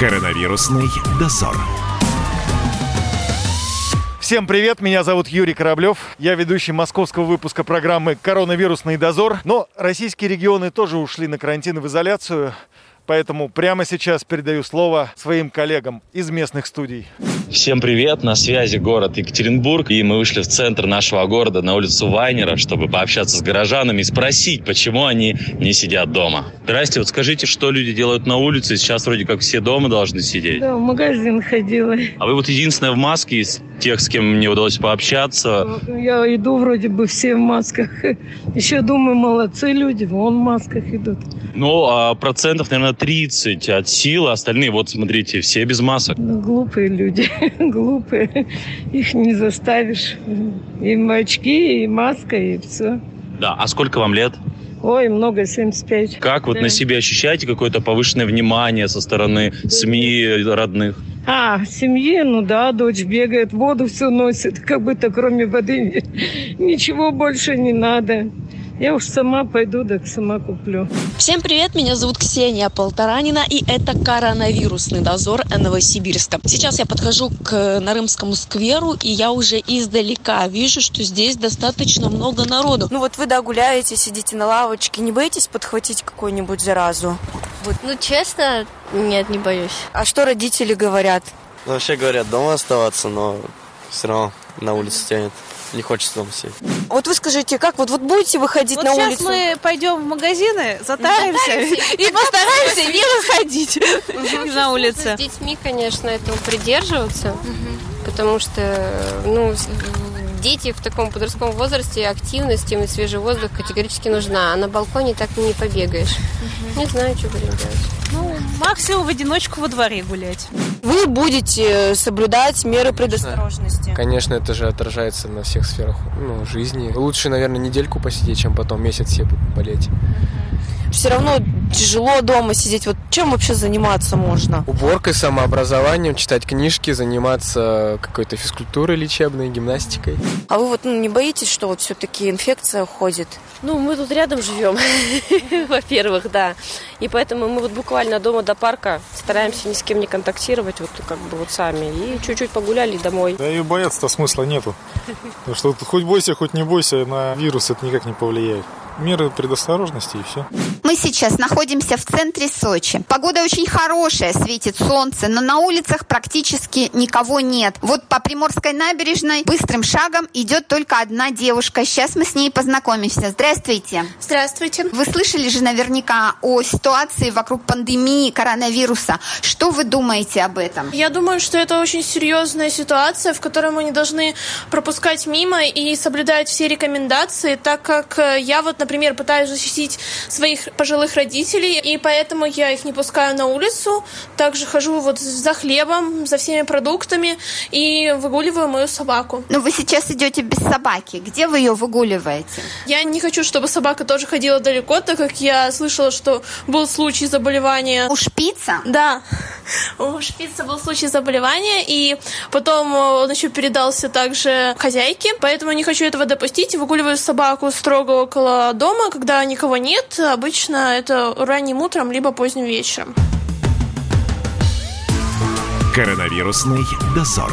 Коронавирусный дозор. Всем привет, меня зовут Юрий Кораблев. Я ведущий московского выпуска программы «Коронавирусный дозор». Но российские регионы тоже ушли на карантин в изоляцию. Поэтому прямо сейчас передаю слово своим коллегам из местных студий. Всем привет, на связи город Екатеринбург, и мы вышли в центр нашего города на улицу Вайнера, чтобы пообщаться с горожанами и спросить, почему они не сидят дома. Здрасте, вот скажите, что люди делают на улице? Сейчас вроде как все дома должны сидеть. Да, в магазин ходила. А вы вот единственная в маске из тех, с кем мне удалось пообщаться. Я иду, вроде бы все в масках. Еще думаю, молодцы люди, вон в масках идут. Ну, а процентов, наверное, 30 от силы, остальные, вот смотрите, все без масок. Ну, глупые люди, глупые. Их не заставишь. Им очки, и маска, и все. Да, а сколько вам лет? Ой, много, 75. Как вот Да. на себе ощущаете какое-то повышенное внимание со стороны СМИ родных? А, семье, ну да, дочь бегает, воду все носит, как будто кроме воды ничего больше не надо. Я уж сама пойду, так сама куплю. Всем привет, меня зовут Ксения Полторанина, и это коронавирусный дозор Новосибирска. Сейчас я подхожу к Нарымскому скверу, и я уже издалека вижу, что здесь достаточно много народу. Ну вот вы, да, гуляете, сидите на лавочке, не боитесь подхватить какую-нибудь заразу? Ну, честно, нет, не боюсь. А что родители говорят? Ну, Вообще говорят дома оставаться, но все равно на улице тянет. Не хочется дома сидеть. Вот вы скажите, как вот, вот будете выходить Вот на сейчас улицу? мы пойдем в магазины, затаримся и постараемся не выходить на улице. С детьми, конечно, этого придерживаться, потому что, ну, дети в таком подростковом возрасте активность им и свежий воздух категорически нужна, а на балконе так и не побегаешь. Не знаю, что будем делать. Ну, максимум в одиночку во дворе гулять. Вы будете соблюдать меры предосторожности. Конечно, это же отражается на всех сферах ну, жизни. Лучше, наверное, недельку посидеть, чем потом месяц все болеть. Все равно тяжело дома сидеть. Вот чем вообще заниматься можно? Уборкой, самообразованием, читать книжки, заниматься какой-то физкультурой лечебной, гимнастикой. А вы вот ну, не боитесь, что вот все-таки инфекция ходит? Ну, мы тут рядом живем, во-первых, да. И поэтому мы вот буквально дома до парка стараемся ни с кем не контактировать, вот как бы вот сами. И чуть-чуть погуляли домой. Да и бояться-то смысла нету. Потому что хоть бойся, хоть не бойся, на вирус это никак не повлияет. Меры предосторожности и все. Мы сейчас находимся в центре Сочи. Погода очень хорошая, светит солнце, но на улицах практически никого нет. Вот по Приморской набережной быстрым шагом идет только одна девушка. Сейчас мы с ней познакомимся. Здравствуйте. Здравствуйте. Вы слышали же наверняка о ситуации вокруг пандемии коронавируса. Что вы думаете об этом? Я думаю, что это очень серьезная ситуация, в которой мы не должны пропускать мимо и соблюдать все рекомендации, так как э, я вот, например, пытаюсь защитить своих пожилых родителей, и поэтому я их не пускаю на улицу. Также хожу вот за хлебом, за всеми продуктами и выгуливаю мою собаку. Ну, вы сейчас идете без собаки. Где вы ее выгуливаете? Я не хочу, чтобы собака тоже ходила далеко, так как я слышала, что был случай заболевания. У шпица? Да. У шпица был случай заболевания, и потом он еще передался также хозяйке, поэтому не хочу этого допустить. Выгуливаю собаку строго около дома, когда никого нет. Обычно это ранним утром, либо поздним вечером. Коронавирусный дозор.